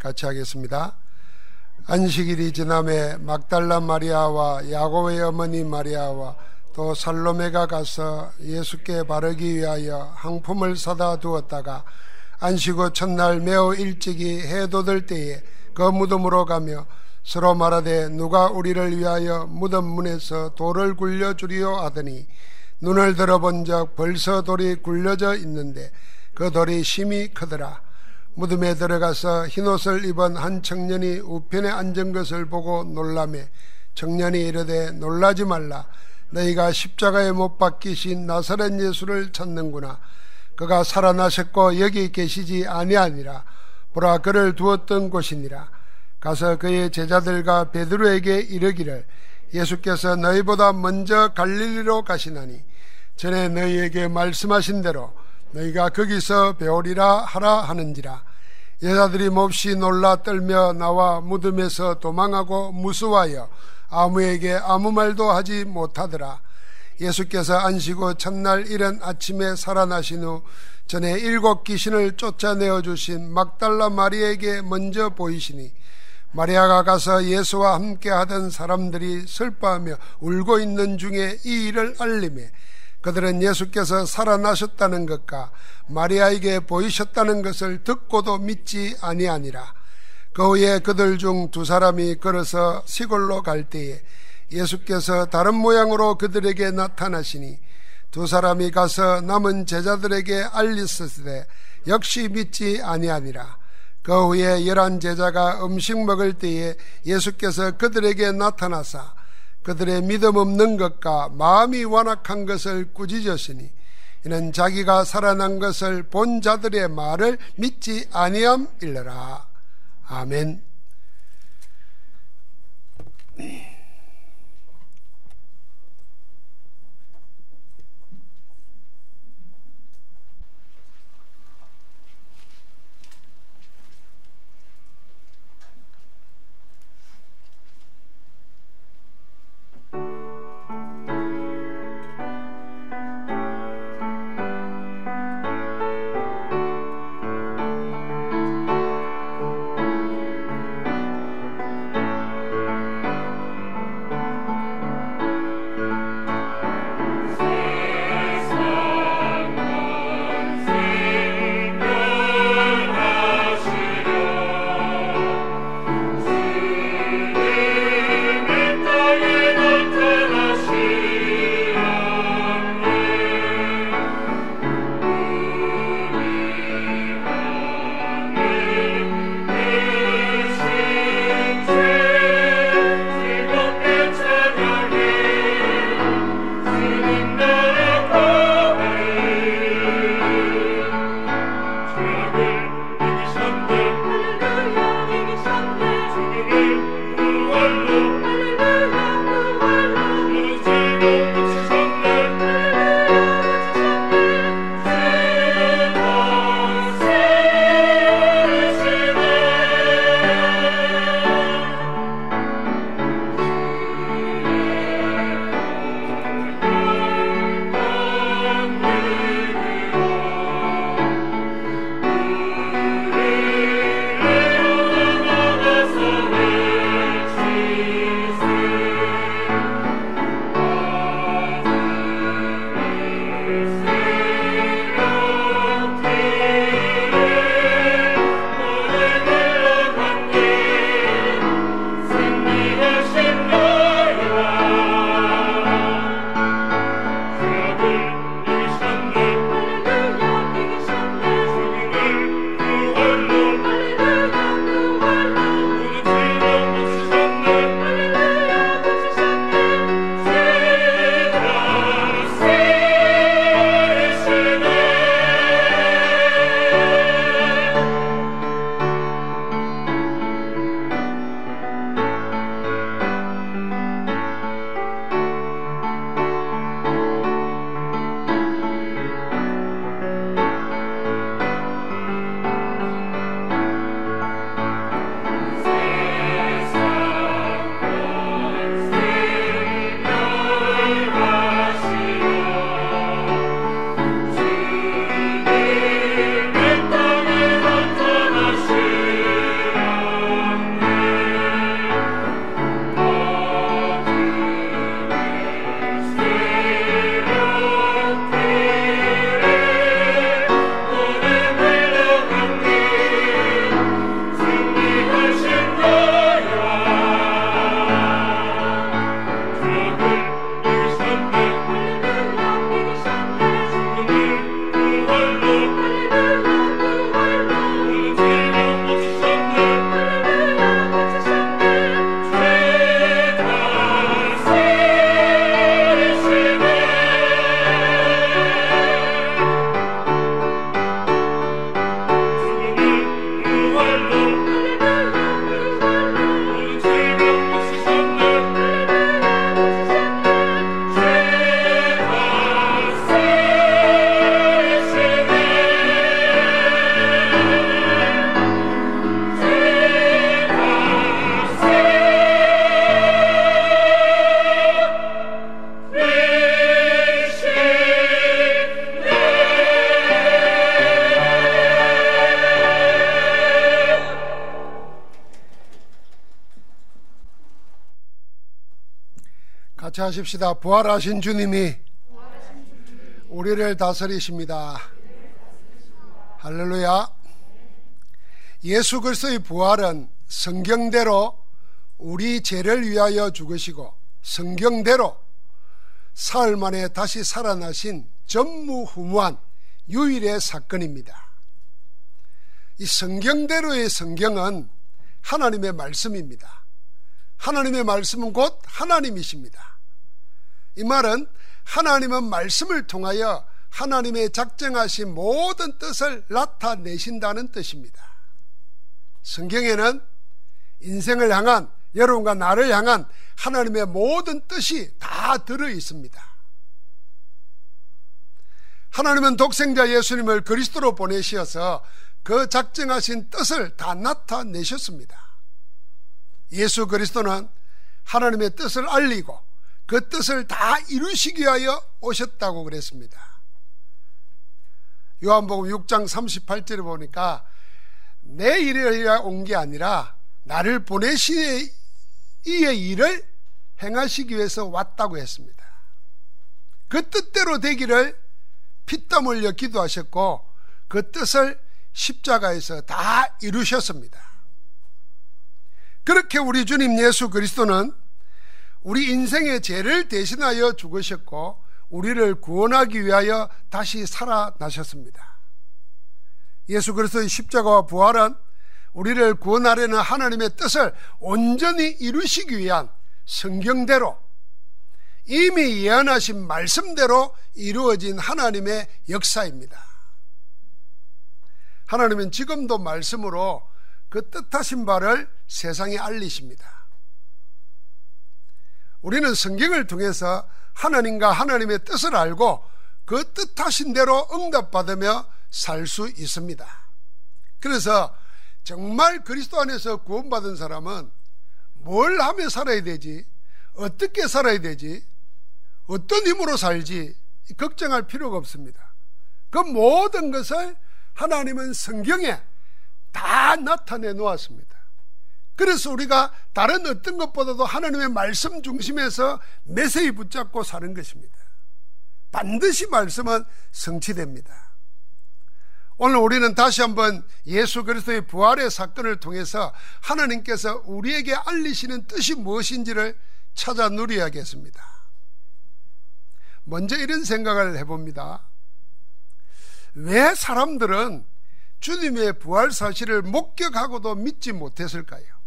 같이 하겠습니다. 안식일이 지남에 막달라 마리아와 야고의 어머니 마리아와 또 살로메가 가서 예수께 바르기 위하여 항품을 사다 두었다가 안식후 첫날 매우 일찍이 해 돋을 때에 그 무덤으로 가며 서로 말하되 누가 우리를 위하여 무덤 문에서 돌을 굴려 주리요 하더니 눈을 들어본 적 벌써 돌이 굴려져 있는데 그 돌이 심히 크더라. 무덤에 들어가서 흰옷을 입은 한 청년이 우편에 앉은 것을 보고 놀라매 청년이 이르되 놀라지 말라. 너희가 십자가에 못 박히신 나사렛 예수를 찾는구나. 그가 살아나셨고 여기 계시지 아니하니라. 보라 그를 두었던 곳이니라. 가서 그의 제자들과 베드로에게 이르기를 예수께서 너희보다 먼저 갈릴리로 가시나니 전에 너희에게 말씀하신 대로 너희가 거기서 배우리라 하라 하는지라 여자들이 몹시 놀라 떨며 나와 무덤에서 도망하고 무서워하여 아무에게 아무 말도 하지 못하더라. 예수께서 안시고 첫날 이른 아침에 살아나신 후 전에 일곱 귀신을 쫓아내어 주신 막달라 마리에게 먼저 보이시니 마리아가 가서 예수와 함께 하던 사람들이 슬퍼하며 울고 있는 중에 이 일을 알림해 그들은 예수께서 살아나셨다는 것과 마리아에게 보이셨다는 것을 듣고도 믿지 아니하니라. 그 후에 그들 중 두 사람이 걸어서 시골로 갈 때에 예수께서 다른 모양으로 그들에게 나타나시니 두 사람이 가서 남은 제자들에게 알리스되 역시 믿지 아니하니라. 그 후에 열한 제자가 음식 먹을 때에 예수께서 그들에게 나타나사 그들의 믿음 없는 것과 마음이 완악한 것을 꾸짖으시니 이는 자기가 살아난 것을 본 자들의 말을 믿지 아니함 일러라. 아멘. 같이 하십시다. 부활하신 주님이 우리를 다스리십니다. 할렐루야. 예수 그리스도의 부활은 성경대로 우리 죄를 위하여 죽으시고 성경대로 사흘 만에 다시 살아나신 전무후무한 유일의 사건입니다. 이 성경대로의 성경은 하나님의 말씀입니다. 하나님의 말씀은 곧 하나님이십니다. 이 말은 하나님은 말씀을 통하여 하나님의 작정하신 모든 뜻을 나타내신다는 뜻입니다. 성경에는 인생을 향한 여러분과 나를 향한 하나님의 모든 뜻이 다 들어 있습니다. 하나님은 독생자 예수님을 그리스도로 보내시어서 그 작정하신 뜻을 다 나타내셨습니다. 예수 그리스도는 하나님의 뜻을 알리고 그 뜻을 다 이루시기 위하여 오셨다고 그랬습니다. 요한복음 6장 38절에 보니까 내 일을 온 게 아니라 나를 보내시 이의 일을 행하시기 위해서 왔다고 했습니다. 그 뜻대로 되기를 피땀 흘려 기도하셨고 그 뜻을 십자가에서 다 이루셨습니다. 그렇게 우리 주님 예수 그리스도는 우리 인생의 죄를 대신하여 죽으셨고 우리를 구원하기 위하여 다시 살아나셨습니다. 예수 그리스도의 십자가와 부활은 우리를 구원하려는 하나님의 뜻을 온전히 이루시기 위한 성경대로 이미 예언하신 말씀대로 이루어진 하나님의 역사입니다. 하나님은 지금도 말씀으로 그 뜻하신 바를 세상에 알리십니다. 우리는 성경을 통해서 하나님과 하나님의 뜻을 알고 그 뜻하신 대로 응답받으며 살 수 있습니다. 그래서 정말 그리스도 안에서 구원받은 사람은 뭘 하며 살아야 되지? 어떻게 살아야 되지? 어떤 힘으로 살지? 걱정할 필요가 없습니다. 그 모든 것을 하나님은 성경에 다 나타내 놓았습니다. 그래서 우리가 다른 어떤 것보다도 하나님의 말씀 중심에서 매세히 붙잡고 사는 것입니다. 반드시 말씀은 성취됩니다. 오늘 우리는 다시 한번 예수 그리스도의 부활의 사건을 통해서 하나님께서 우리에게 알리시는 뜻이 무엇인지를 찾아 누려야겠습니다. 먼저 이런 생각을 해봅니다. 왜 사람들은 주님의 부활 사실을 목격하고도 믿지 못했을까요?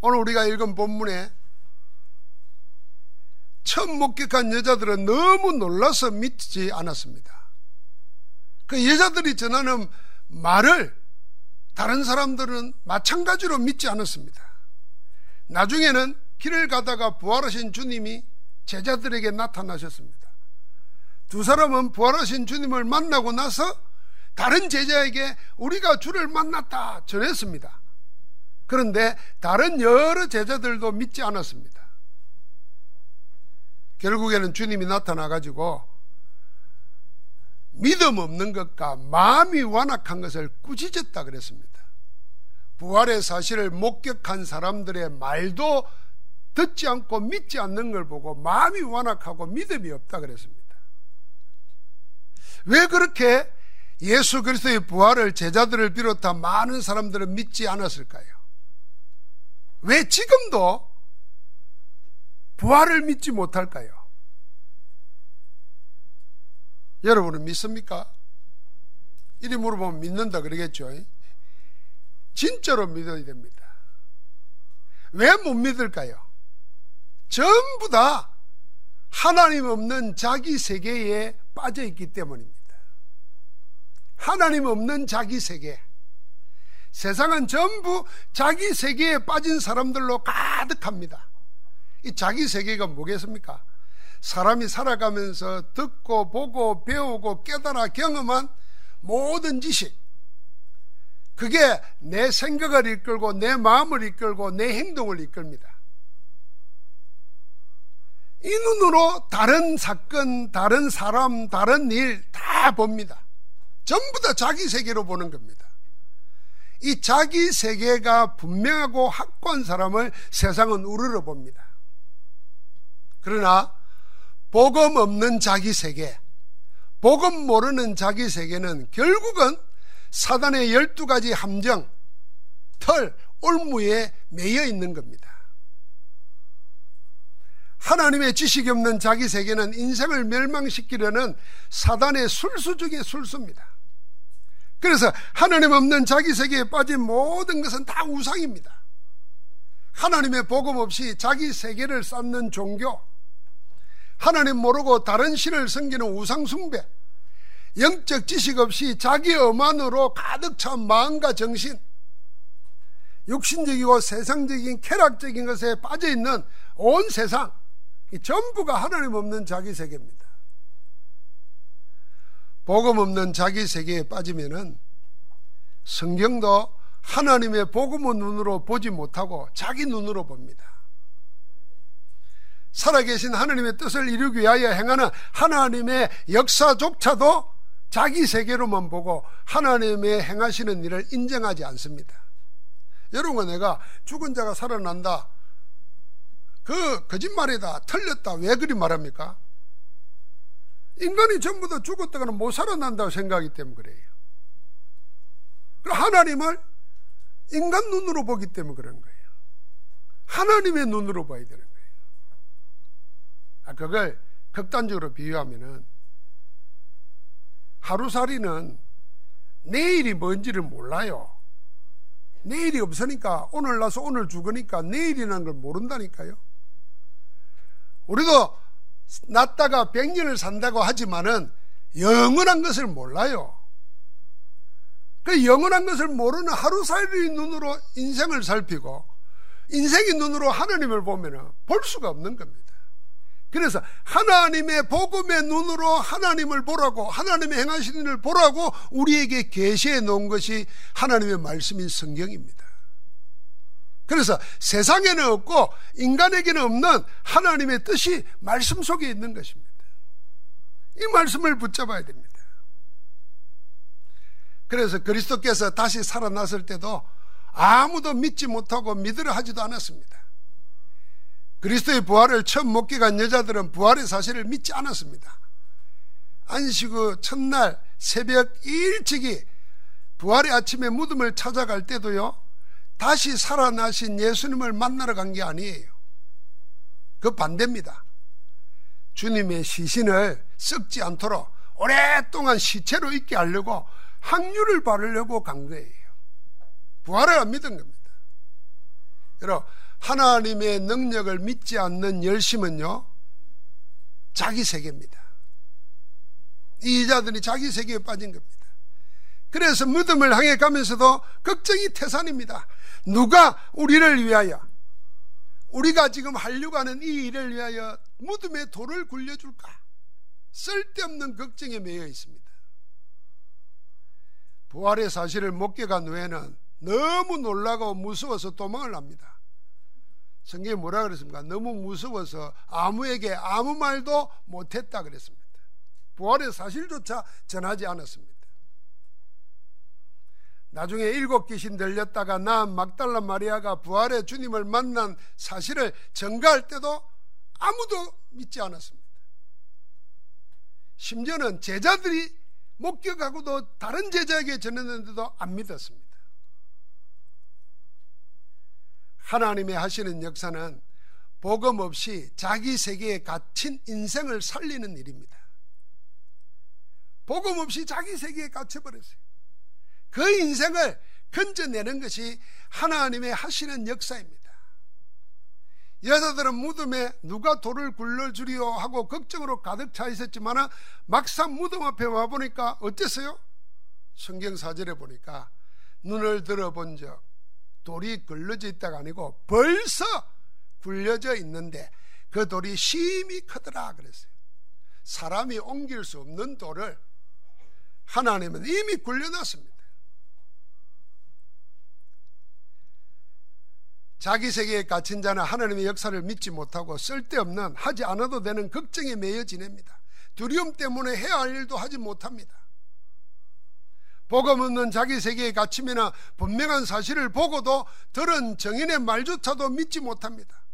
오늘 우리가 읽은 본문에 처음 목격한 여자들은 너무 놀라서 믿지 않았습니다. 그 여자들이 전하는 말을 다른 사람들은 마찬가지로 믿지 않았습니다. 나중에는 길을 가다가 부활하신 주님이 제자들에게 나타나셨습니다. 두 사람은 부활하신 주님을 만나고 나서 다른 제자에게 우리가 주를 만났다 전했습니다. 그런데 다른 여러 제자들도 믿지 않았습니다. 결국에는 주님이 나타나 가지고 믿음 없는 것과 마음이 완악한 것을 꾸짖었다 그랬습니다. 부활의 사실을 목격한 사람들의 말도 듣지 않고 믿지 않는 걸 보고 마음이 완악하고 믿음이 없다 그랬습니다. 왜 그렇게 예수 그리스도의 부활을 제자들을 비롯한 많은 사람들은 믿지 않았을까요? 왜 지금도 부활을 믿지 못할까요? 여러분은 믿습니까? 이리 물어보면 믿는다 그러겠죠. 진짜로 믿어야 됩니다. 왜 못 믿을까요? 전부 다 하나님 없는 자기 세계에 빠져 있기 때문입니다. 하나님 없는 자기 세계. 세상은 전부 자기 세계에 빠진 사람들로 가득합니다. 이 자기 세계가 뭐겠습니까? 사람이 살아가면서 듣고 보고 배우고 깨달아 경험한 모든 지식. 그게 내 생각을 이끌고 내 마음을 이끌고 내 행동을 이끌니다. 이 눈으로 다른 사건, 다른 사람, 다른 일 다 봅니다. 전부 다 자기 세계로 보는 겁니다. 이 자기 세계가 분명하고 확고한 사람을 세상은 우르르 봅니다. 그러나 복음 없는 자기 세계, 복음 모르는 자기 세계는 결국은 사단의 열두 가지 함정, 털, 올무에 매여 있는 겁니다. 하나님의 지식이 없는 자기 세계는 인생을 멸망시키려는 사단의 술수 중의 술수입니다. 그래서 하나님 없는 자기 세계에 빠진 모든 것은 다 우상입니다. 하나님의 복음 없이 자기 세계를 쌓는 종교, 하나님 모르고 다른 신을 섬기는 우상숭배, 영적 지식 없이 자기 엄한으로 가득 찬 마음과 정신, 육신적이고 세상적인 쾌락적인 것에 빠져 있는 온 세상, 전부가 하나님 없는 자기 세계입니다. 복음 없는 자기 세계에 빠지면은 성경도 하나님의 복음의 눈으로 보지 못하고 자기 눈으로 봅니다. 살아계신 하나님의 뜻을 이루기 위하여 행하는 하나님의 역사조차도 자기 세계로만 보고 하나님의 행하시는 일을 인정하지 않습니다. 여러분, 내가 죽은 자가 살아난다. 그 거짓말이다. 틀렸다. 왜 그리 말합니까? 인간이 전부 다 죽었다가는 못 살아난다고 생각하기 때문에 그래요. 하나님을 인간 눈으로 보기 때문에 그런 거예요. 하나님의 눈으로 봐야 되는 거예요. 아, 그걸 극단적으로 비유하면은 하루살이는 내일이 뭔지를 몰라요. 내일이 없으니까 오늘 나서 오늘 죽으니까 내일이라는 걸 모른다니까요. 우리도 났다가 100년을 산다고 하지만은 영원한 것을 몰라요. 그 영원한 것을 모르는 하루살이 눈으로 인생을 살피고 인생의 눈으로 하나님을 보면 볼 수가 없는 겁니다. 그래서 하나님의 복음의 눈으로 하나님을 보라고 하나님의 행하시는 일을 보라고 우리에게 계시해 놓은 것이 하나님의 말씀인 성경입니다. 그래서 세상에는 없고 인간에게는 없는 하나님의 뜻이 말씀 속에 있는 것입니다. 이 말씀을 붙잡아야 됩니다. 그래서 그리스도께서 다시 살아났을 때도 아무도 믿지 못하고 믿으려 하지도 않았습니다. 그리스도의 부활을 처음 목격한 여자들은 부활의 사실을 믿지 않았습니다. 안식 후 첫날 새벽 일찍이 부활의 아침에 무덤을 찾아갈 때도요, 다시 살아나신 예수님을 만나러 간 게 아니에요. 그 반대입니다. 주님의 시신을 썩지 않도록 오랫동안 시체로 있게 하려고 확률을 바르려고 간 거예요. 부활을 안 믿은 겁니다. 여러분, 하나님의 능력을 믿지 않는 열심은요, 자기 세계입니다. 이 여자들이 자기 세계에 빠진 겁니다. 그래서 믿음을 향해 가면서도 걱정이 태산입니다. 누가 우리를 위하여, 우리가 지금 하려고 하는 이 일을 위하여 무덤에 돌을 굴려줄까? 쓸데없는 걱정에 매여 있습니다. 부활의 사실을 목격한 후에는 너무 놀라고 무서워서 도망을 합니다. 성경에 뭐라 그랬습니까? 너무 무서워서 아무에게 아무 말도 못했다 그랬습니다. 부활의 사실조차 전하지 않았습니다. 나중에 일곱 귀신 들렸다가 낳은 막달라 마리아가 부활의 주님을 만난 사실을 전가할 때도 아무도 믿지 않았습니다. 심지어는 제자들이 목격하고도 다른 제자에게 전했는데도 안 믿었습니다. 하나님의 하시는 역사는 복음 없이 자기 세계에 갇힌 인생을 살리는 일입니다. 복음 없이 자기 세계에 갇혀버렸어요. 그 인생을 건져내는 것이 하나님의 하시는 역사입니다. 여자들은 무덤에 누가 돌을 굴러주리요 하고 걱정으로 가득 차 있었지만 막상 무덤 앞에 와보니까 어땠어요? 성경 사절에 보니까 눈을 들어본 적 돌이 걸러져 있다가 아니고 벌써 굴려져 있는데 그 돌이 심히 크더라 그랬어요. 사람이 옮길 수 없는 돌을 하나님은 이미 굴려놨습니다. 자기 세계에 갇힌 자는 하나님의 역사를 믿지 못하고 쓸데없는 하지 않아도 되는 걱정에 매여 지냅니다. 두려움 때문에 해야 할 일도 하지 못합니다. 복음 없는 자기 세계에 갇히면 분명한 사실을 보고도 들은 정인의 말조차도 믿지 못합니다.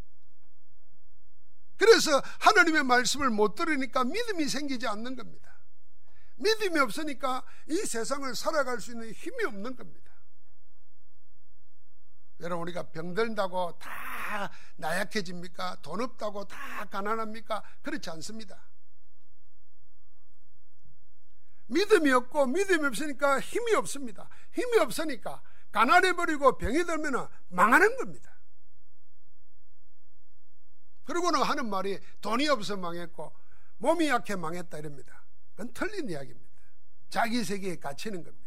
그래서 하나님의 말씀을 못 들으니까 믿음이 생기지 않는 겁니다. 믿음이 없으니까 이 세상을 살아갈 수 있는 힘이 없는 겁니다. 여러분 우리가 병들다고 다 나약해집니까? 돈 없다고 다 가난합니까? 그렇지 않습니다. 믿음이 없고 믿음이 없으니까 힘이 없습니다. 힘이 없으니까 가난해 버리고 병이 들면 망하는 겁니다. 그러고는 하는 말이 돈이 없어 망했고 몸이 약해 망했다 이럽니다. 그건 틀린 이야기입니다. 자기 세계에 갇히는 겁니다.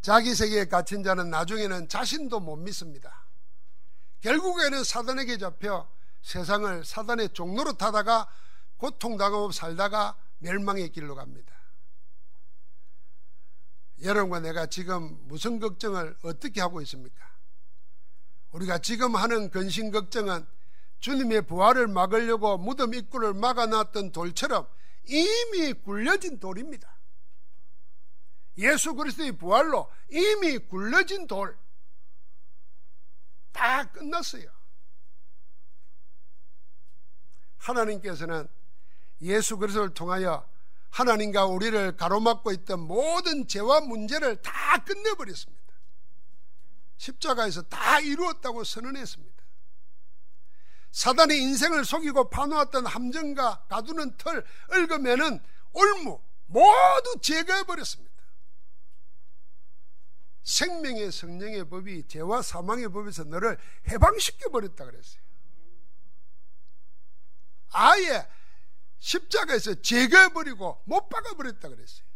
자기 세계에 갇힌 자는 나중에는 자신도 못 믿습니다. 결국에는 사단에게 잡혀 세상을 사단의 종로로 타다가 고통당하고 살다가 멸망의 길로 갑니다. 여러분과 내가 지금 무슨 걱정을 어떻게 하고 있습니까? 우리가 지금 하는 근심 걱정은 주님의 부활을 막으려고 무덤 입구를 막아놨던 돌처럼 이미 굴려진 돌입니다. 예수 그리스도의 부활로 이미 굴려진 돌. 다 끝났어요. 하나님께서는 예수 그리스도를 통하여 하나님과 우리를 가로막고 있던 모든 죄와 문제를 다 끝내버렸습니다. 십자가에서 다 이루었다고 선언했습니다. 사단의 인생을 속이고 파놓았던 함정과 가두는 틀, 얽으면은 올무 모두 제거해버렸습니다. 생명의 성령의 법이 죄와 사망의 법에서 너를 해방시켜 버렸다 그랬어요. 아예 십자가에서 제거해 버리고 못 박아 버렸다 그랬어요.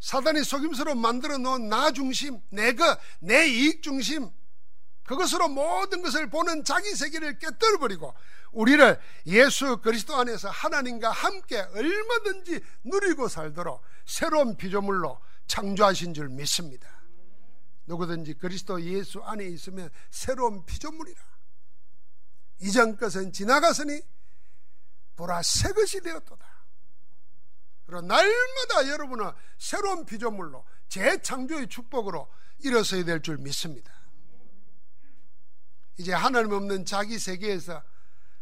사단이 속임수로 만들어 놓은 나 중심, 내가 내 이익 중심 그것으로 모든 것을 보는 자기 세계를 깨뜨려 버리고 우리를 예수 그리스도 안에서 하나님과 함께 얼마든지 누리고 살도록 새로운 피조물로 창조하신 줄 믿습니다. 누구든지 그리스도 예수 안에 있으면 새로운 피조물이라. 이전 것은 지나갔으니 보라 새 것이 되었도다. 그리고 날마다 여러분은 새로운 피조물로 재창조의 축복으로 일어서야 될 줄 믿습니다. 이제 하나님 없는 자기 세계에서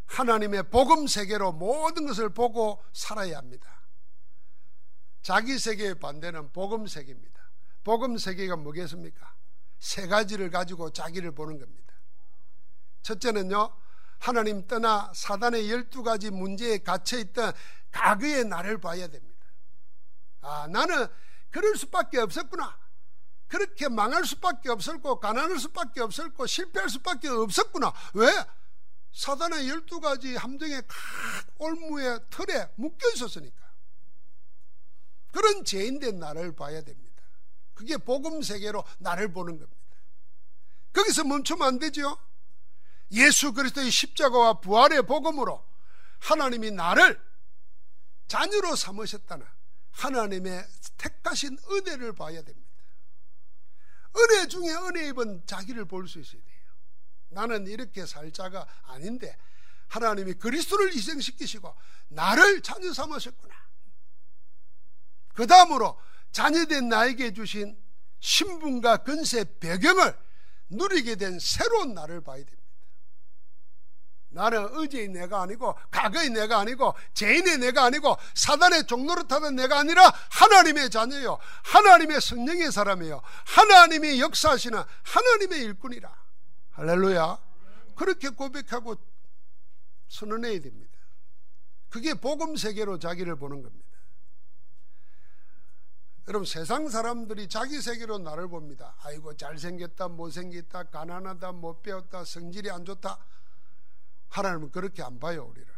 하나님의 복음 세계로 모든 것을 보고 살아야 합니다. 자기 세계의 반대는 복음 세계입니다. 복음 세계가 뭐겠습니까? 세 가지를 가지고 자기를 보는 겁니다. 첫째는요, 하나님 떠나 사단의 열두 가지 문제에 갇혀있던 과거의 나를 봐야 됩니다. 아, 나는 그럴 수밖에 없었구나. 그렇게 망할 수밖에 없었고, 가난할 수밖에 없었고, 실패할 수밖에 없었구나. 왜? 사단의 열두 가지 함정의 올무의 틀에 묶여 있었으니까. 그런 죄인된 나를 봐야 됩니다. 그게 복음 세계로 나를 보는 겁니다. 거기서 멈추면 안 되죠. 예수 그리스도의 십자가와 부활의 복음으로 하나님이 나를 자녀로 삼으셨다는 하나님의 택하신 은혜를 봐야 됩니다. 은혜 중에 은혜 입은 자기를 볼 수 있어야 돼요. 나는 이렇게 살 자가 아닌데 하나님이 그리스도를 희생시키시고 나를 자녀 삼으셨구나. 그 다음으로 자녀된 나에게 주신 신분과 근세 배경을 누리게 된 새로운 나를 봐야 됩니다. 나는 의지의 내가 아니고 과거의 내가 아니고 죄인의 내가 아니고 사단의 종로를 타던 내가 아니라 하나님의 자녀요. 하나님의 성령의 사람이요. 하나님의 역사하시는 하나님의 일꾼이라. 할렐루야. 그렇게 고백하고 선언해야 됩니다. 그게 복음 세계로 자기를 보는 겁니다 여러분 세상 사람들이 자기 세계로 나를 봅니다. 아이고 잘생겼다 못생겼다 가난하다 못 배웠다 성질이 안 좋다. 하나님은 그렇게 안 봐요 우리를.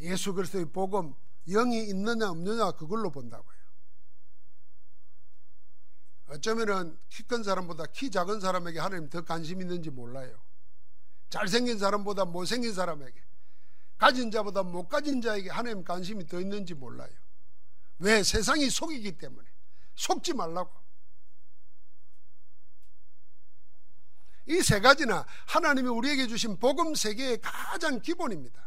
예수 그리스도의 복음 영이 있느냐 없느냐 그걸로 본다고요. 어쩌면은 키 큰 사람보다 키 작은 사람에게 하나님 더 관심 있는지 몰라요. 잘생긴 사람보다 못생긴 사람에게 가진 자보다 못 가진 자에게 하나님 관심이 더 있는지 몰라요. 왜? 세상이 속이기 때문에. 속지 말라고. 이 세 가지나 하나님이 우리에게 주신 복음 세계의 가장 기본입니다.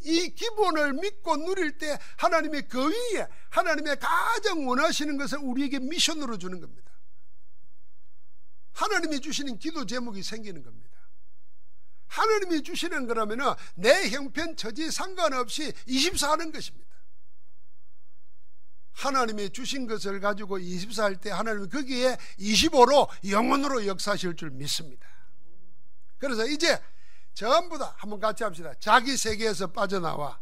이 기본을 믿고 누릴 때 하나님의 그 위에 하나님의 가장 원하시는 것을 우리에게 미션으로 주는 겁니다. 하나님이 주시는 기도 제목이 생기는 겁니다. 하나님이 주시는 거라면 내 형편 처지 상관없이 24 하는 것입니다. 하나님이 주신 것을 가지고 24할 때 하나님이 거기에 25로 영원으로 역사하실 줄 믿습니다. 그래서 이제 전부 다 한번 같이 합시다. 자기 세계에서 빠져나와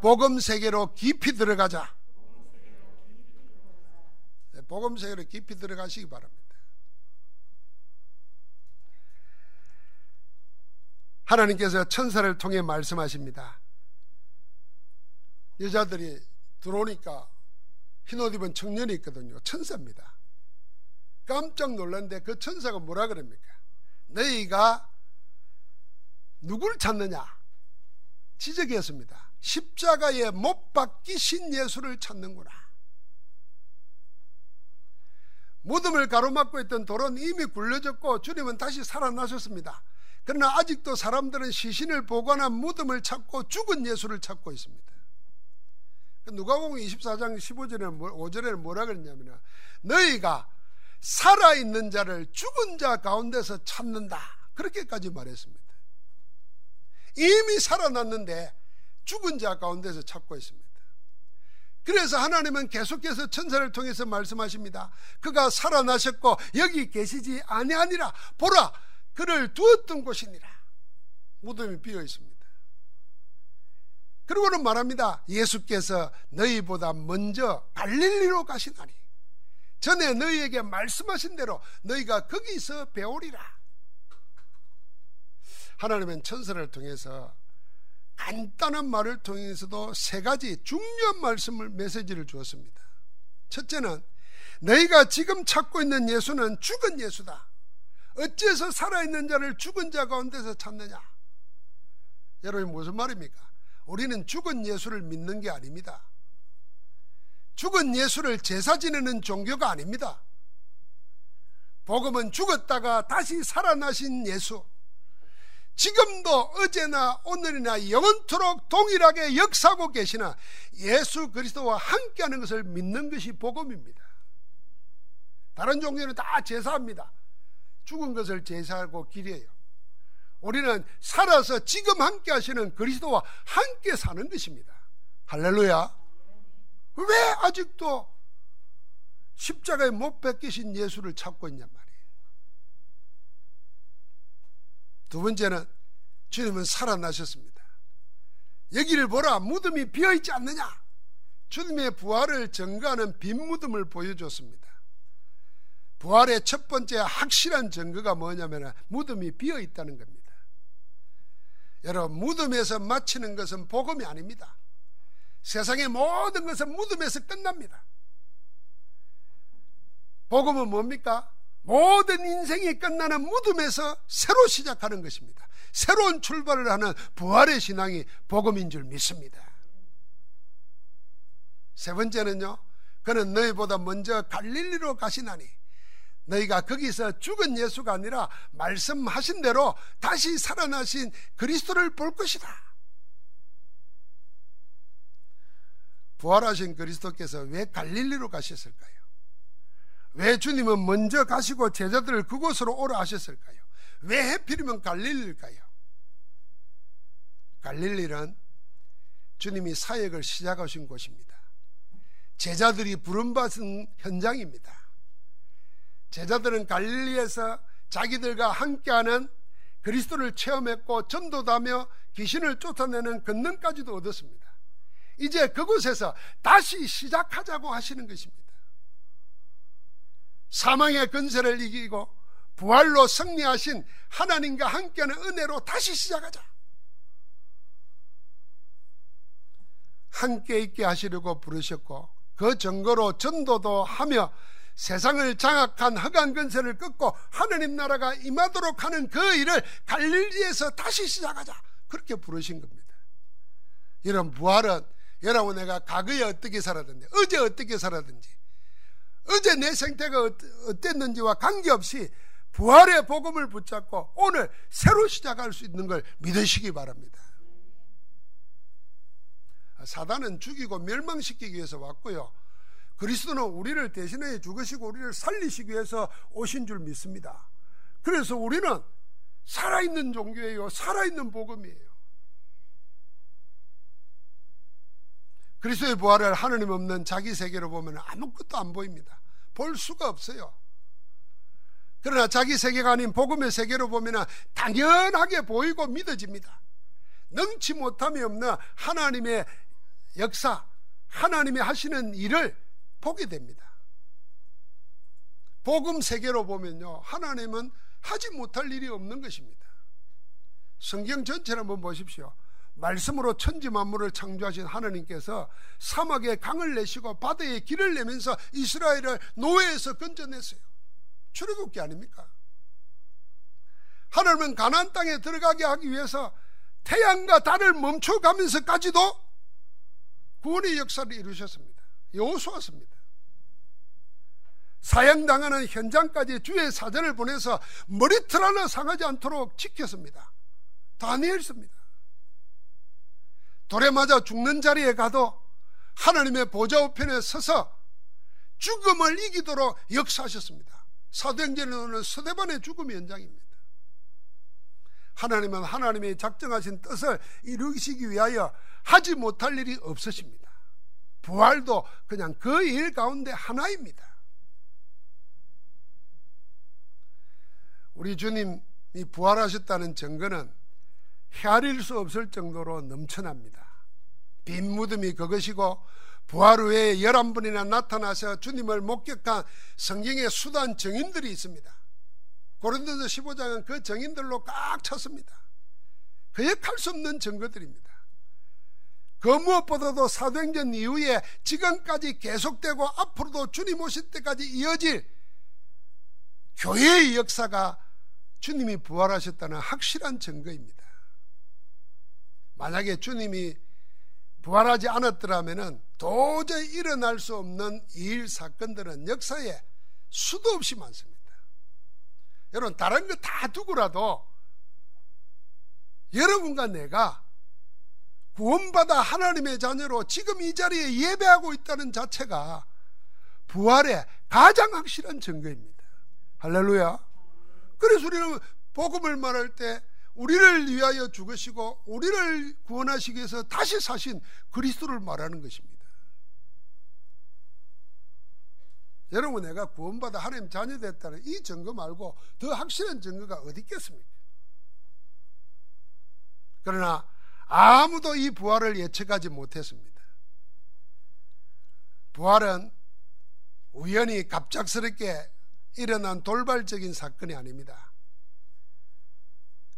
복음 세계로 깊이 들어가자. 네, 복음 세계로 깊이 들어가시기 바랍니다. 하나님께서 천사를 통해 말씀하십니다. 여자들이 들어오니까 흰옷 입은 청년이 있거든요. 천사입니다. 깜짝 놀랐는데 그 천사가 뭐라 그럽니까? 너희가 누굴 찾느냐? 지적이었습니다. 십자가에 못 박히신 예수를 찾는구나. 무덤을 가로막고 있던 돌은 이미 굴려졌고 주님은 다시 살아나셨습니다. 그러나 아직도 사람들은 시신을 보관한 무덤을 찾고 죽은 예수를 찾고 있습니다. 그 누가복음 24장 15절에 5절에 뭐라 그랬냐면 너희가 살아 있는 자를 죽은 자 가운데서 찾는다. 그렇게까지 말했습니다. 이미 살아났는데 죽은 자 가운데서 찾고 있습니다. 그래서 하나님은 계속해서 천사를 통해서 말씀하십니다. 그가 살아나셨고 여기 계시지 아니하니라. 보라 그를 두었던 곳이니라. 무덤이 비어 있습니다. 그리고는 말합니다. 예수께서 너희보다 먼저 갈릴리로 가시나니 전에 너희에게 말씀하신 대로 너희가 거기서 배우리라. 하나님은 천사를 통해서 간단한 말을 통해서도 세 가지 중요한 말씀을 메시지를 주었습니다. 첫째는 너희가 지금 찾고 있는 예수는 죽은 예수다. 어째서 살아있는 자를 죽은 자 가운데서 찾느냐? 여러분 무슨 말입니까? 우리는 죽은 예수를 믿는 게 아닙니다. 죽은 예수를 제사 지내는 종교가 아닙니다. 복음은 죽었다가 다시 살아나신 예수. 지금도 어제나 오늘이나 영원토록 동일하게 역사하고 계시나 예수 그리스도와 함께하는 것을 믿는 것이 복음입니다. 다른 종교는 다 제사합니다. 죽은 것을 제사하고 기려요. 우리는 살아서 지금 함께 하시는 그리스도와 함께 사는 것입니다. 할렐루야. 왜 아직도 십자가에 못 벗기신 예수를 찾고 있냔 말이에요. 두 번째는 주님은 살아나셨습니다. 여기를 보라 무덤이 비어 있지 않느냐 주님의 부활을 증거하는 빈 무덤을 보여줬습니다. 부활의 첫 번째 확실한 증거가 뭐냐면 무덤이 비어 있다는 겁니다. 여러분, 무덤에서 마치는 것은 복음이 아닙니다. 세상의 모든 것은 무덤에서 끝납니다. 복음은 뭡니까? 모든 인생이 끝나는 무덤에서 새로 시작하는 것입니다. 새로운 출발을 하는 부활의 신앙이 복음인 줄 믿습니다. 세 번째는요, 그는 너희보다 먼저 갈릴리로 가시나니 너희가 거기서 죽은 예수가 아니라 말씀하신 대로 다시 살아나신 그리스도를 볼 것이다. 부활하신 그리스도께서 왜 갈릴리로 가셨을까요? 왜 주님은 먼저 가시고 제자들을 그곳으로 오라 하셨을까요? 왜 해필이면 갈릴리일까요? 갈릴리는 주님이 사역을 시작하신 곳입니다. 제자들이 부름받은 현장입니다. 제자들은 갈릴리에서 자기들과 함께하는 그리스도를 체험했고 전도하며 귀신을 쫓아내는 권능까지도 얻었습니다. 이제 그곳에서 다시 시작하자고 하시는 것입니다. 사망의 근세를 이기고 부활로 승리하신 하나님과 함께하는 은혜로 다시 시작하자. 함께 있게 하시려고 부르셨고 그 증거로 전도도 하며 세상을 장악한 허간 근세를 끊고 하느님 나라가 임하도록 하는 그 일을 갈릴리에서 다시 시작하자. 그렇게 부르신 겁니다. 이런 부활은 여러분 내가 과거에 어떻게 살았든지 어제 어떻게 살았든지 어제 내 생태가 어땠는지와 관계없이 부활의 복음을 붙잡고 오늘 새로 시작할 수 있는 걸 믿으시기 바랍니다. 사단은 죽이고 멸망시키기 위해서 왔고요. 그리스도는 우리를 대신해 죽으시고 우리를 살리시기 위해서 오신 줄 믿습니다. 그래서 우리는 살아있는 종교예요. 살아있는 복음이에요. 그리스도의 부활을 하느님 없는 자기 세계로 보면 아무것도 안 보입니다. 볼 수가 없어요. 그러나 자기 세계가 아닌 복음의 세계로 보면 당연하게 보이고 믿어집니다. 능치 못함이 없는 하나님의 역사, 하나님이 하시는 일을 보게 됩니다. 복음 세계로 보면요, 하나님은 하지 못할 일이 없는 것입니다. 성경 전체를 한번 보십시오. 말씀으로 천지 만물을 창조하신 하나님께서 사막에 강을 내시고 바다에 길을 내면서 이스라엘을 노예에서 건져냈어요. 출애굽기 아닙니까? 하나님은 가나안 땅에 들어가게 하기 위해서 태양과 달을 멈춰가면서까지도 구원의 역사를 이루셨습니다. 여호수았습니다. 사형당하는 현장까지 주의 사전을 보내서 머리털 하나 상하지 않도록 지켰습니다. 다니엘습니다. 돌에 맞아 죽는 자리에 가도 하나님의 보좌 우편에 서서 죽음을 이기도록 역사하셨습니다. 사도행전에는 서대반의 죽음의 현장입니다. 하나님은 하나님의 작정하신 뜻을 이루시기 위하여 하지 못할 일이 없으십니다. 부활도 그냥 그 일 가운데 하나입니다. 우리 주님이 부활하셨다는 증거는 헤아릴 수 없을 정도로 넘쳐납니다. 빈 무덤이 그것이고 부활 후에 열한 번이나 나타나서 주님을 목격한 성경의 수단 정인들이 있습니다. 고린도서 15장은 그 정인들로 꽉 찼습니다. 그 역할 수 없는 증거들입니다. 그 무엇보다도 사도행전 이후에 지금까지 계속되고 앞으로도 주님 오실 때까지 이어질 교회의 역사가 주님이 부활하셨다는 확실한 증거입니다. 만약에 주님이 부활하지 않았더라면 도저히 일어날 수 없는 일 사건들은 역사에 수도 없이 많습니다. 여러분 다른 거 다 두고라도 여러분과 내가 구원받아 하나님의 자녀로 지금 이 자리에 예배하고 있다는 자체가 부활의 가장 확실한 증거입니다. 할렐루야. 그래서 우리는 복음을 말할 때 우리를 위하여 죽으시고 우리를 구원하시기 위해서 다시 사신 그리스도를 말하는 것입니다. 여러분 내가 구원받아 하나님 자녀 됐다는 이 증거 말고 더 확실한 증거가 어디 있겠습니까? 그러나 아무도 이 부활을 예측하지 못했습니다. 부활은 우연히 갑작스럽게 일어난 돌발적인 사건이 아닙니다.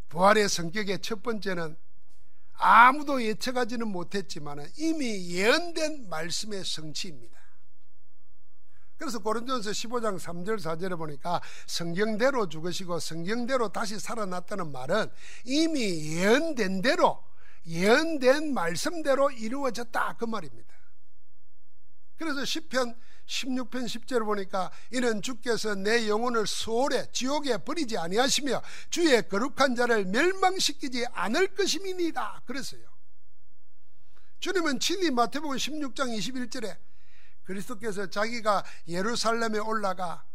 부활의 성격의 첫 번째는 아무도 예측하지는 못했지만 이미 예언된 말씀의 성취입니다. 그래서 고린도전서 15장 3절 4절에 보니까 성경대로 죽으시고 성경대로 다시 살아났다는 말은 이미 예언된 대로 예언된 말씀대로 이루어졌다 그 말입니다. 그래서 10편 16편 10절을 보니까 이는 주께서 내 영혼을 소홀에 지옥에 버리지 아니하시며 주의 거룩한 자를 멸망시키지 않을 것임이니다. 그랬어요. 주님은 친히 마태복음 16장 21절에 그리스도께서 자기가 예루살렘에 올라가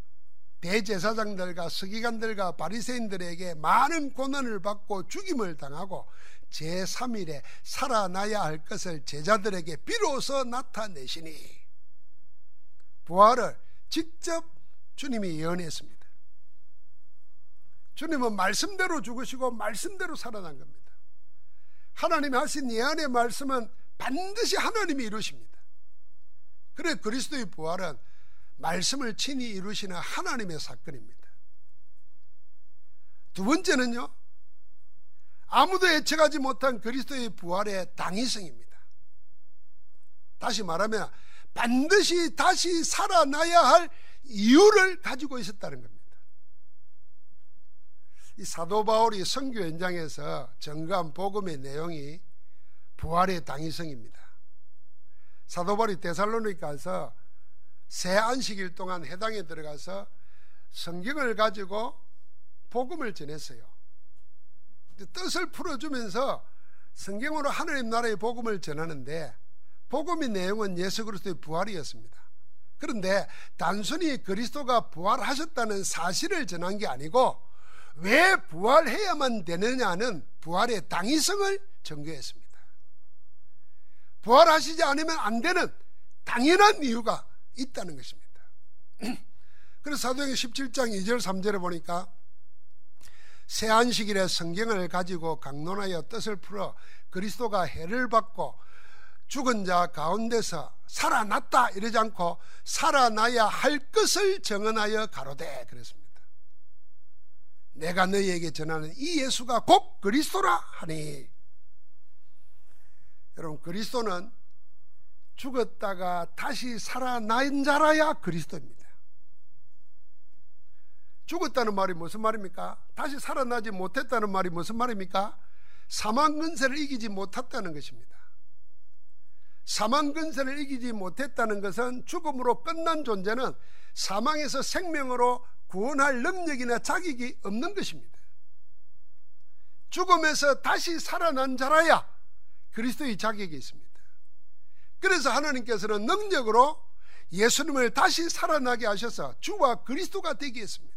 대제사장들과 서기관들과 바리새인들에게 많은 고난을 받고 죽임을 당하고 제3일에 살아나야 할 것을 제자들에게 비로소 나타내시니 부활을 직접 주님이 예언했습니다. 주님은 말씀대로 죽으시고 말씀대로 살아난 겁니다. 하나님이 하신 예언의 말씀은 반드시 하나님이 이루십니다. 그래 그리스도의 부활은 말씀을 친히 이루시는 하나님의 사건입니다. 두 번째는요. 아무도 예측하지 못한 그리스도의 부활의 당위성입니다. 다시 말하면 반드시 다시 살아나야 할 이유를 가지고 있었다는 겁니다. 이 사도 바울이 선교 현장에서 전가한 복음의 내용이 부활의 당위성입니다. 사도 바울이 데살로니가서 새 안식일 동안 해당에 들어가서 성경을 가지고 복음을 전했어요. 뜻을 풀어주면서 성경으로 하나님 나라의 복음을 전하는데 복음의 내용은 예수 그리스도의 부활이었습니다. 그런데 단순히 그리스도가 부활하셨다는 사실을 전한 게 아니고 왜 부활해야만 되느냐는 부활의 당위성을 증거했습니다. 부활하시지 않으면 안 되는 당연한 이유가 있다는 것입니다. 그래서 사도행 17장 2절 3절에 보니까 새 안식일에 성경을 가지고 강론하여 뜻을 풀어 그리스도가 해를 받고 죽은 자 가운데서 살아났다 이러지 않고 살아나야 할 것을 정언하여 가로되 그랬습니다. 내가 너희에게 전하는 이 예수가 곧 그리스도라 하니 여러분 그리스도는 죽었다가 다시 살아난 자라야 그리스도입니다. 죽었다는 말이 무슨 말입니까? 다시 살아나지 못했다는 말이 무슨 말입니까? 사망 근세를 이기지 못했다는 것입니다. 사망 근세를 이기지 못했다는 것은 죽음으로 끝난 존재는 사망에서 생명으로 구원할 능력이나 자격이 없는 것입니다. 죽음에서 다시 살아난 자라야 그리스도의 자격이 있습니다. 그래서 하나님께서는 능력으로 예수님을 다시 살아나게 하셔서 주와 그리스도가 되게 했습니다.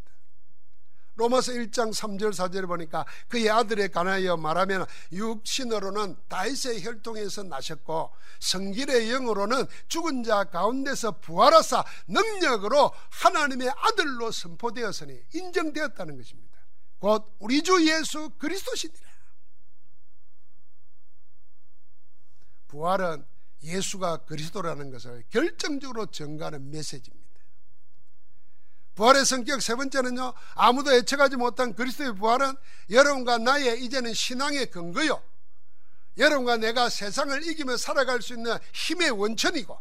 로마서 1장 3절 4절에 보니까 그의 아들에 관하여 말하면 육신으로는 다윗의 혈통에서 나셨고 성길의 영으로는 죽은 자 가운데서 부활하사 능력으로 하나님의 아들로 선포되었으니 인정되었다는 것입니다. 곧 우리 주 예수 그리스도시니라. 부활은 예수가 그리스도라는 것을 결정적으로 증가하는 메시지입니다. 부활의 성격 세 번째는요, 아무도 예측하지 못한 그리스도의 부활은 여러분과 나의 이제는 신앙의 근거요. 여러분과 내가 세상을 이기며 살아갈 수 있는 힘의 원천이고,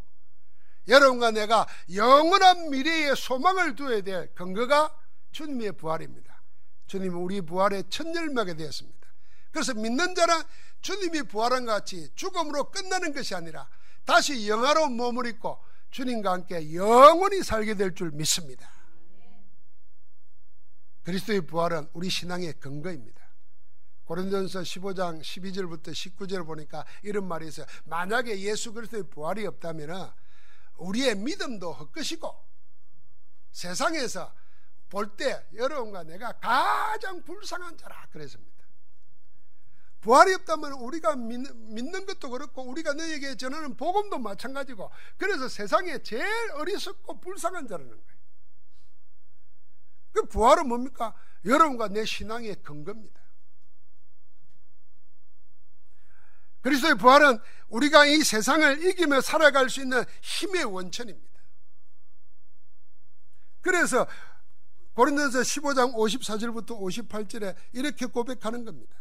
여러분과 내가 영원한 미래의 소망을 두어야 될 근거가 주님의 부활입니다. 주님은 우리 부활의 첫 열매가 되었습니다. 그래서 믿는 자는 주님이 부활한 것 같이 죽음으로 끝나는 것이 아니라 다시 영화로운 몸을 입고 주님과 함께 영원히 살게 될 줄 믿습니다. 그리스도의 부활은 우리 신앙의 근거입니다. 고린도전서 15장 12절부터 19절 보니까 이런 말이 있어요. 만약에 예수 그리스도의 부활이 없다면 우리의 믿음도 헛것이고 세상에서 볼 때 여러분과 내가 가장 불쌍한 자라 그랬습니다. 부활이 없다면 우리가 믿는 것도 그렇고 우리가 너에게 전하는 복음도 마찬가지고 그래서 세상에 제일 어리석고 불쌍한 자라는 거예요. 그 부활은 뭡니까? 여러분과 내 신앙의 근거입니다. 그리스도의 부활은 우리가 이 세상을 이기며 살아갈 수 있는 힘의 원천입니다. 그래서 고린도서 15장 54절부터 58절에 이렇게 고백하는 겁니다.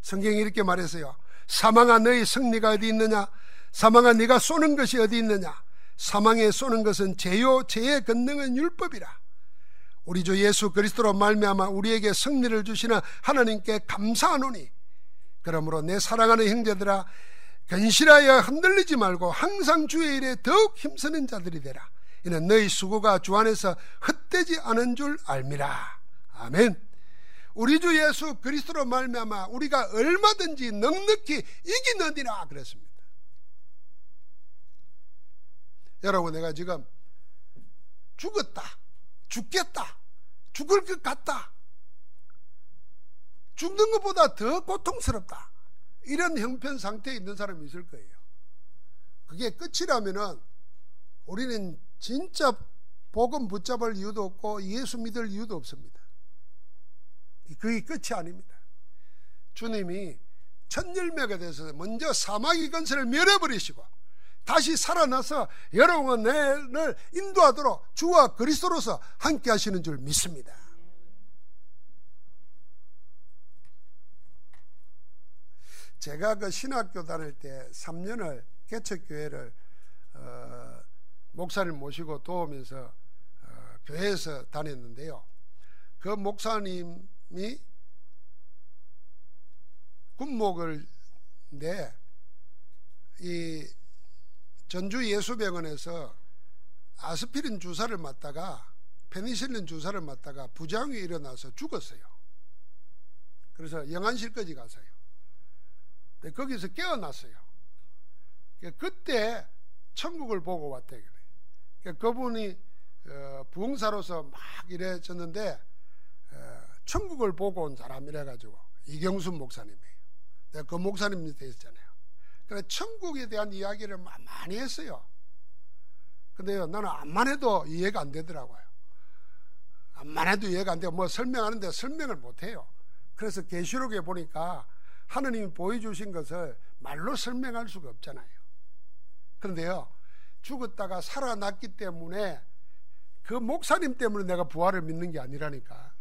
성경이 이렇게 말했어요. 사망아 너희 승리가 어디 있느냐? 사망아 네가 쏘는 것이 어디 있느냐? 사망에 쏘는 것은 죄요 죄의 권능은 율법이라. 우리 주 예수 그리스도로 말미암아 우리에게 승리를 주시는 하나님께 감사하노니 그러므로 내 사랑하는 형제들아 견실하여 흔들리지 말고 항상 주의 일에 더욱 힘쓰는 자들이 되라. 이는 너희 수고가 주 안에서 헛되지 않은 줄 알미라. 아멘. 우리 주 예수 그리스도로 말미암아 우리가 얼마든지 넉넉히 이기느니라 그랬습니다. 여러분 내가 지금 죽었다. 죽겠다. 죽을 것 같다. 죽는 것보다 더 고통스럽다. 이런 형편 상태에 있는 사람이 있을 거예요. 그게 끝이라면은 우리는 진짜 복음 붙잡을 이유도 없고 예수 믿을 이유도 없습니다. 그게 끝이 아닙니다. 주님이 첫 열매가 돼서 먼저 사마귀 건설을 멸해버리시고 다시 살아나서 여러분을 인도하도록 주와 그리스도로서 함께 하시는 줄 믿습니다. 제가 그 신학교 다닐 때 3년을 개척교회를 어, 목사님 모시고 도우면서 어, 교회에서 다녔는데요. 그 목사님이 군목을 내이 전주 예수병원에서 아스피린 주사를 맞다가 페니실린 주사를 맞다가 부작용이 일어나서 죽었어요. 그래서 영안실까지 갔어요. 근데 거기서 깨어났어요. 그때 천국을 보고 왔대 그래. 그분이 어, 부흥사로서 막 이래졌는데 천국을 보고 온 사람이라 가지고 이경순 목사님이에요. 내가 그 목사님 밑에 있잖아요. 그래 천국에 대한 이야기를 많이 했어요. 근데요 나는 암만 해도 이해가 안 되더라고요. 암만 해도 이해가 안 되고 뭐 설명하는데 설명을 못 해요. 그래서 계시록에 보니까 하느님이 보여주신 것을 말로 설명할 수가 없잖아요. 그런데요 죽었다가 살아났기 때문에 그 목사님 때문에 내가 부활을 믿는 게 아니라니까.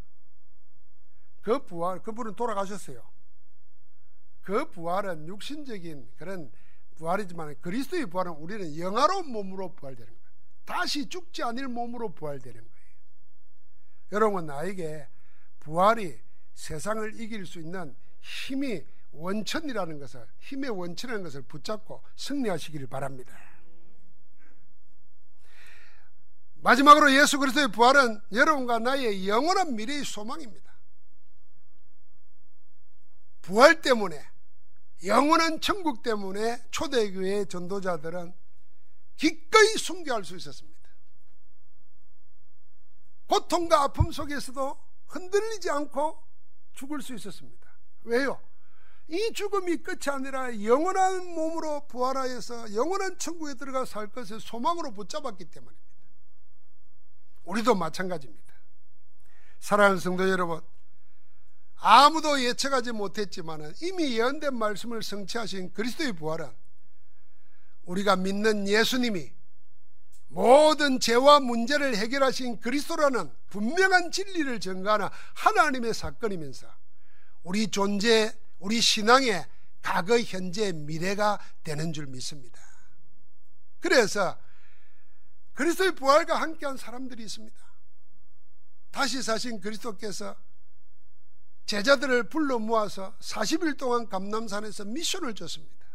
그 부활, 그분은 돌아가셨어요. 그 부활은 육신적인 그런 부활이지만 그리스도의 부활은 우리는 영화로운 몸으로 부활되는 거예요. 다시 죽지 않을 몸으로 부활되는 거예요. 여러분, 나에게 부활이 세상을 이길 수 있는 힘이 원천이라는 것을, 힘의 원천이라는 것을 붙잡고 승리하시기를 바랍니다. 마지막으로 예수 그리스도의 부활은 여러분과 나의 영원한 미래의 소망입니다. 부활 때문에 영원한 천국 때문에 초대교회 전도자들은 기꺼이 순교할 수 있었습니다. 고통과 아픔 속에서도 흔들리지 않고 죽을 수 있었습니다. 왜요? 이 죽음이 끝이 아니라 영원한 몸으로 부활하여서 영원한 천국에 들어가 살 것을 소망으로 붙잡았기 때문입니다. 우리도 마찬가지입니다. 사랑하는 성도 여러분, 아무도 예측하지 못했지만 이미 예언된 말씀을 성취하신 그리스도의 부활은 우리가 믿는 예수님이 모든 죄와 문제를 해결하신 그리스도라는 분명한 진리를 증가하는 하나님의 사건이면서 우리 존재, 우리 신앙의 과거, 현재, 미래가 되는 줄 믿습니다. 그래서 그리스도의 부활과 함께한 사람들이 있습니다. 다시 사신 그리스도께서 제자들을 불러 모아서 40일 동안 감남산에서 미션을 줬습니다.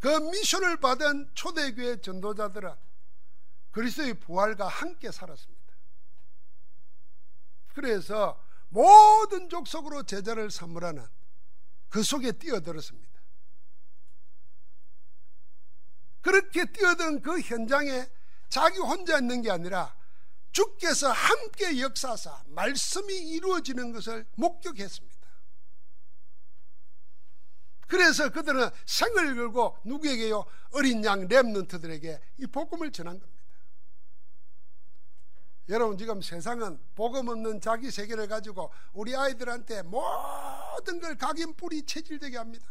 그 미션을 받은 초대교회 전도자들은 그리스도의 부활과 함께 살았습니다. 그래서 모든 족속으로 제자를 삼으라는 그 속에 뛰어들었습니다. 그렇게 뛰어든 그 현장에 자기 혼자 있는 게 아니라 주께서 함께 역사사 말씀이 이루어지는 것을 목격했습니다. 그래서 그들은 생을 걸고 누구에게요? 어린 양 랩런트들에게 이 복음을 전한 겁니다. 여러분 지금 세상은 복음 없는 자기 세계를 가지고 우리 아이들한테 모든 걸 각인 뿌리 체질되게 합니다.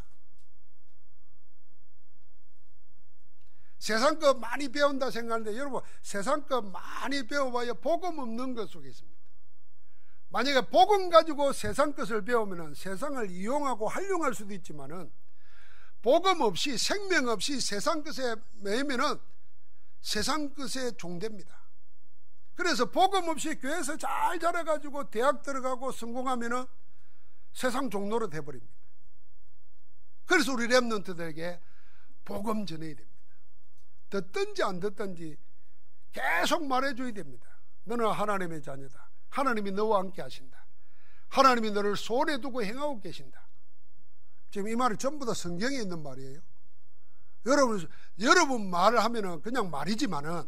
세상 것 많이 배운다 생각하는데 여러분 세상 것 많이 배워봐야 복음 없는 것 속에 있습니다. 만약에 복음 가지고 세상 것을 배우면 세상을 이용하고 활용할 수도 있지만은 복음 없이 생명 없이 세상 것에 매이면은 세상 것에 종됩니다. 그래서 복음 없이 교회에서 잘 자라가지고 대학 들어가고 성공하면은 세상 종로로 돼버립니다. 그래서 우리 랩런트들에게 복음 전해야 됩니다. 듣든지 안 듣든지 계속 말해줘야 됩니다. 너는 하나님의 자녀다. 하나님이 너와 함께 하신다. 하나님이 너를 손에 두고 행하고 계신다. 지금 이 말이 전부 다 성경에 있는 말이에요. 여러분, 여러분 말을 하면은 그냥 말이지만은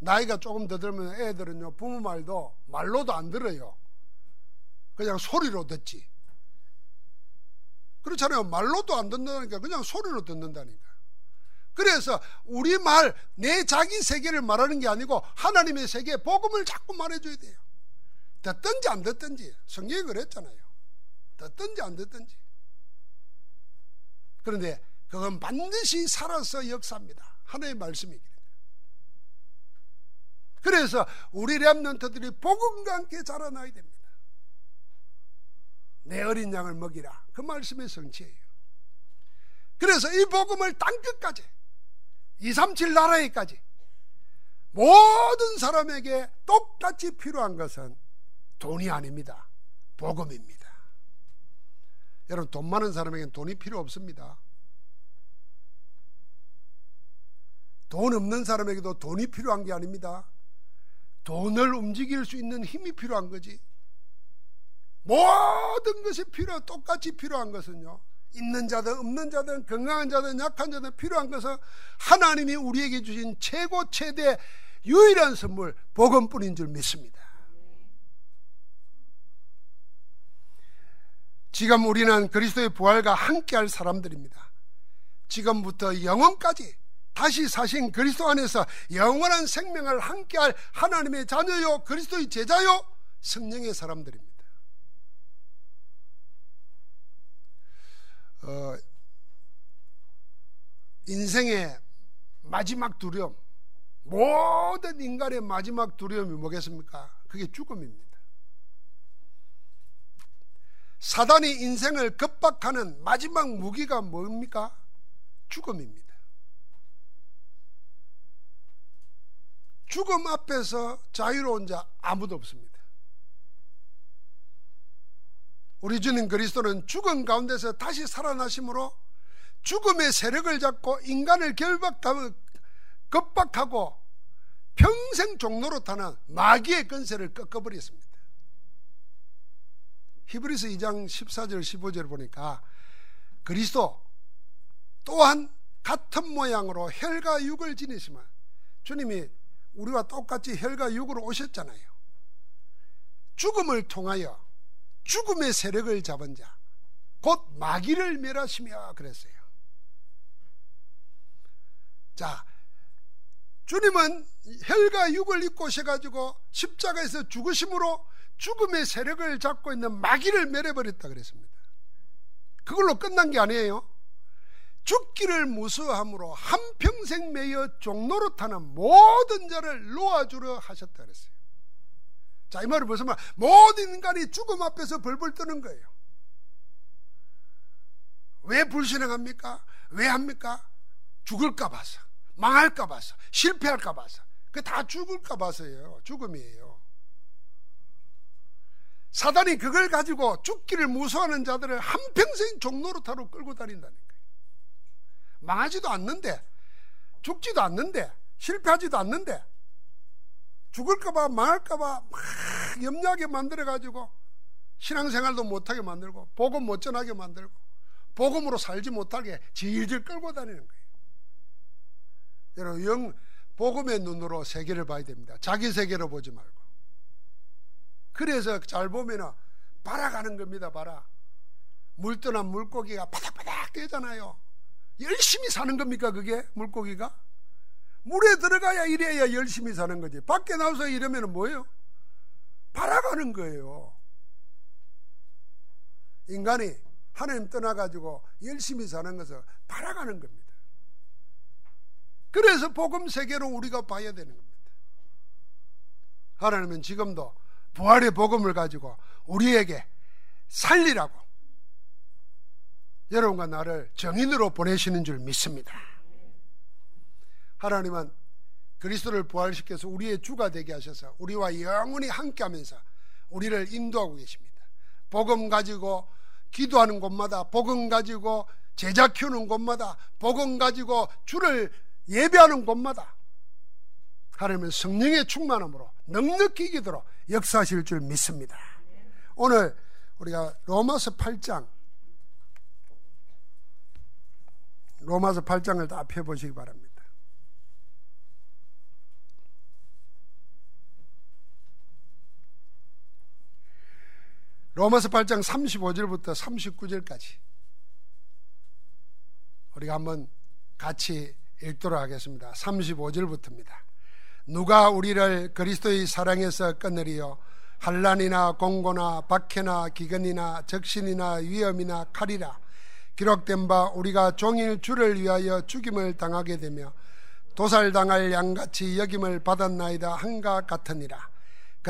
나이가 조금 더 들면 애들은요, 부모 말도 말로도 안 들어요. 그냥 소리로 듣지. 그렇잖아요. 말로도 안 듣는다니까 그냥 소리로 듣는다니까. 그래서 우리 말, 내 자기 세계를 말하는 게 아니고 하나님의 세계, 복음을 자꾸 말해줘야 돼요. 듣든지 안 듣든지. 성경이 그랬잖아요. 듣든지 안 듣든지. 그런데 그건 반드시 살아서 역사입니다. 하나의 때문에. 그래서 우리 랩런트들이 복음과 함께 자라나야 됩니다. 내 어린 양을 먹이라. 그 말씀의 성취예요. 그래서 이 복음을 땅끝까지 237 나라에까지 모든 사람에게 똑같이 필요한 것은 돈이 아닙니다. 복음입니다. 여러분 돈 많은 사람에게는 돈이 필요 없습니다. 돈 없는 사람에게도 돈이 필요한 게 아닙니다. 돈을 움직일 수 있는 힘이 필요한 거지. 모든 것이 필요, 똑같이 필요한 것은요. 있는 자든 없는 자든 건강한 자든 약한 자든 필요한 것은 하나님이 우리에게 주신 최고 최대 유일한 선물 복음뿐인 줄 믿습니다. 지금 우리는 그리스도의 부활과 함께할 사람들입니다. 지금부터 영원까지 다시 사신 그리스도 안에서 영원한 생명을 함께할 하나님의 자녀요, 그리스도의 제자요, 성령의 사람들입니다. 어, 인생의 마지막 두려움, 모든 인간의 마지막 두려움이 뭐겠습니까? 그게 죽음입니다. 사단이 인생을 급박하는 마지막 무기가 뭡니까? 죽음입니다. 죽음 앞에서 자유로운 자 아무도 없습니다. 우리 주님 그리스도는 죽음 가운데서 다시 살아나심으로 죽음의 세력을 잡고 인간을 결박하고 급박하고 평생 종로로 타는 마귀의 건세를 꺾어버렸습니다. 히브리서 2장 14절 15절 보니까 그리스도 또한 같은 모양으로 혈과 육을 지니시면 주님이 우리와 똑같이 혈과 육으로 오셨잖아요. 죽음을 통하여 죽음의 세력을 잡은 자, 곧 마귀를 멸하시며 그랬어요. 자, 주님은 혈과 육을 입고 오셔가지고 십자가에서 죽으심으로 죽음의 세력을 잡고 있는 마귀를 멸해버렸다 그랬습니다. 그걸로 끝난 게 아니에요. 죽기를 무서함으로 한평생 매여 종로로 타는 모든 자를 놓아주려 하셨다 그랬어요. 자, 이 말은 무슨 말? 모든 인간이 죽음 앞에서 벌벌 떠는 거예요. 왜 불신앙합니까? 왜 합니까? 죽을까 봐서, 망할까 봐서, 실패할까 봐서. 그 다 죽을까 봐서예요. 죽음이에요. 사단이 그걸 가지고 죽기를 무서워하는 자들을 한평생 종로로타로 끌고 다닌다는 거예요. 망하지도 않는데, 죽지도 않는데, 실패하지도 않는데, 죽을까봐, 망할까봐 막 염려하게 만들어가지고, 신앙생활도 못하게 만들고, 복음 못 전하게 만들고, 복음으로 살지 못하게 질질 끌고 다니는 거예요. 여러분, 영, 복음의 눈으로 세계를 봐야 됩니다. 자기 세계로 보지 말고. 그래서 잘 보면은 바라가는 겁니다, 바라. 물 떠난 물고기가 바닥바닥 뛰잖아요. 열심히 사는 겁니까, 그게? 물고기가? 물에 들어가야 이래야 열심히 사는 거지. 밖에 나와서 이러면 뭐예요? 바라가는 거예요. 인간이 하나님 떠나가지고 열심히 사는 것은 바라가는 겁니다. 그래서 복음 세계로 우리가 봐야 되는 겁니다. 하나님은 지금도 부활의 복음을 가지고 우리에게 살리라고 여러분과 나를 정인으로 보내시는 줄 믿습니다. 하나님은 그리스도를 부활시켜서 우리의 주가 되게 하셔서 우리와 영원히 함께 하면서 우리를 인도하고 계십니다. 복음 가지고 기도하는 곳마다 복음 가지고 제자 키우는 곳마다 복음 가지고 주를 예배하는 곳마다 하나님은 성령의 충만함으로 넉넉히 이기도록 역사하실 줄 믿습니다. 오늘 우리가 로마서 8장 로마서 8장을 다 펴보시기 바랍니다. 로마서 8장 35절부터 39절까지 우리가 한번 같이 읽도록 하겠습니다. 35절부터입니다. 누가 우리를 그리스도의 사랑에서 끊으리요 한란이나 공고나 박해나 기근이나 적신이나 위험이나 칼이라 기록된 바 우리가 종일 주를 위하여 죽임을 당하게 되며 도살당할 양같이 여김을 받았나이다 한가 같으니라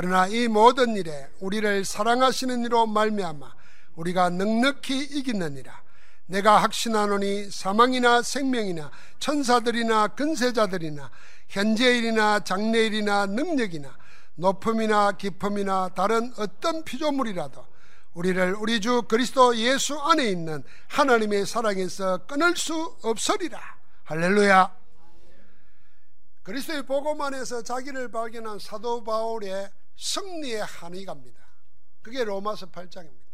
그러나 이 모든 일에 우리를 사랑하시는 이로 말미암아 우리가 넉넉히 이기느니라 내가 확신하노니 사망이나 생명이나 천사들이나 근세자들이나 현재일이나 장래일이나 능력이나 높음이나 깊음이나 다른 어떤 피조물이라도 우리를 우리 주 그리스도 예수 안에 있는 하나님의 사랑에서 끊을 수 없으리라. 할렐루야. 그리스도의 복음 안에서 자기를 발견한 사도 바울의 승리의 한이 갑니다. 그게 로마서 8장입니다.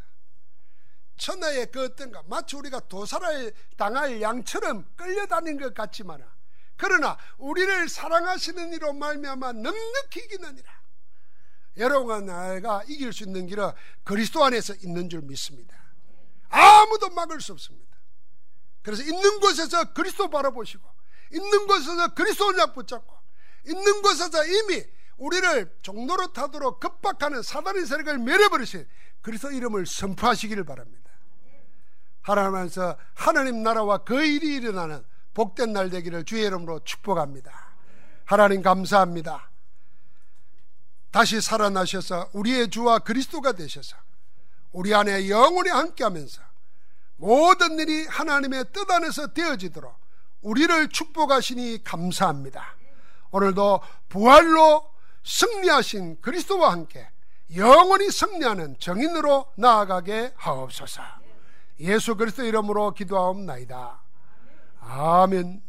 천하의 그 어떤 가 마치 우리가 도살을 당할 양처럼 끌려다닌 것 같지만 그러나 우리를 사랑하시는 이로 말미암아 넉넉히 이기느니라. 여러분과 나가 이길 수 있는 길은 그리스도 안에서 있는 줄 믿습니다. 아무도 막을 수 없습니다. 그래서 있는 곳에서 그리스도 바라보시고 있는 곳에서 그리스도 약 붙잡고 있는 곳에서 이미 우리를 종로로 타도록 급박하는 사단의 세력을 멸해버리신 그리스도 이름을 선포하시기를 바랍니다. 하나님께서 하나님 나라와 그 일이 일어나는 복된 날 되기를 주의 이름으로 축복합니다. 하나님 감사합니다. 다시 살아나셔서 우리의 주와 그리스도가 되셔서 우리 안에 영원히 함께하면서 모든 일이 하나님의 뜻 안에서 되어지도록 우리를 축복하시니 감사합니다. 오늘도 부활로 승리하신 그리스도와 함께 영원히 승리하는 정인으로 나아가게 하옵소서. 예수 그리스도 이름으로 기도하옵나이다. 아멘.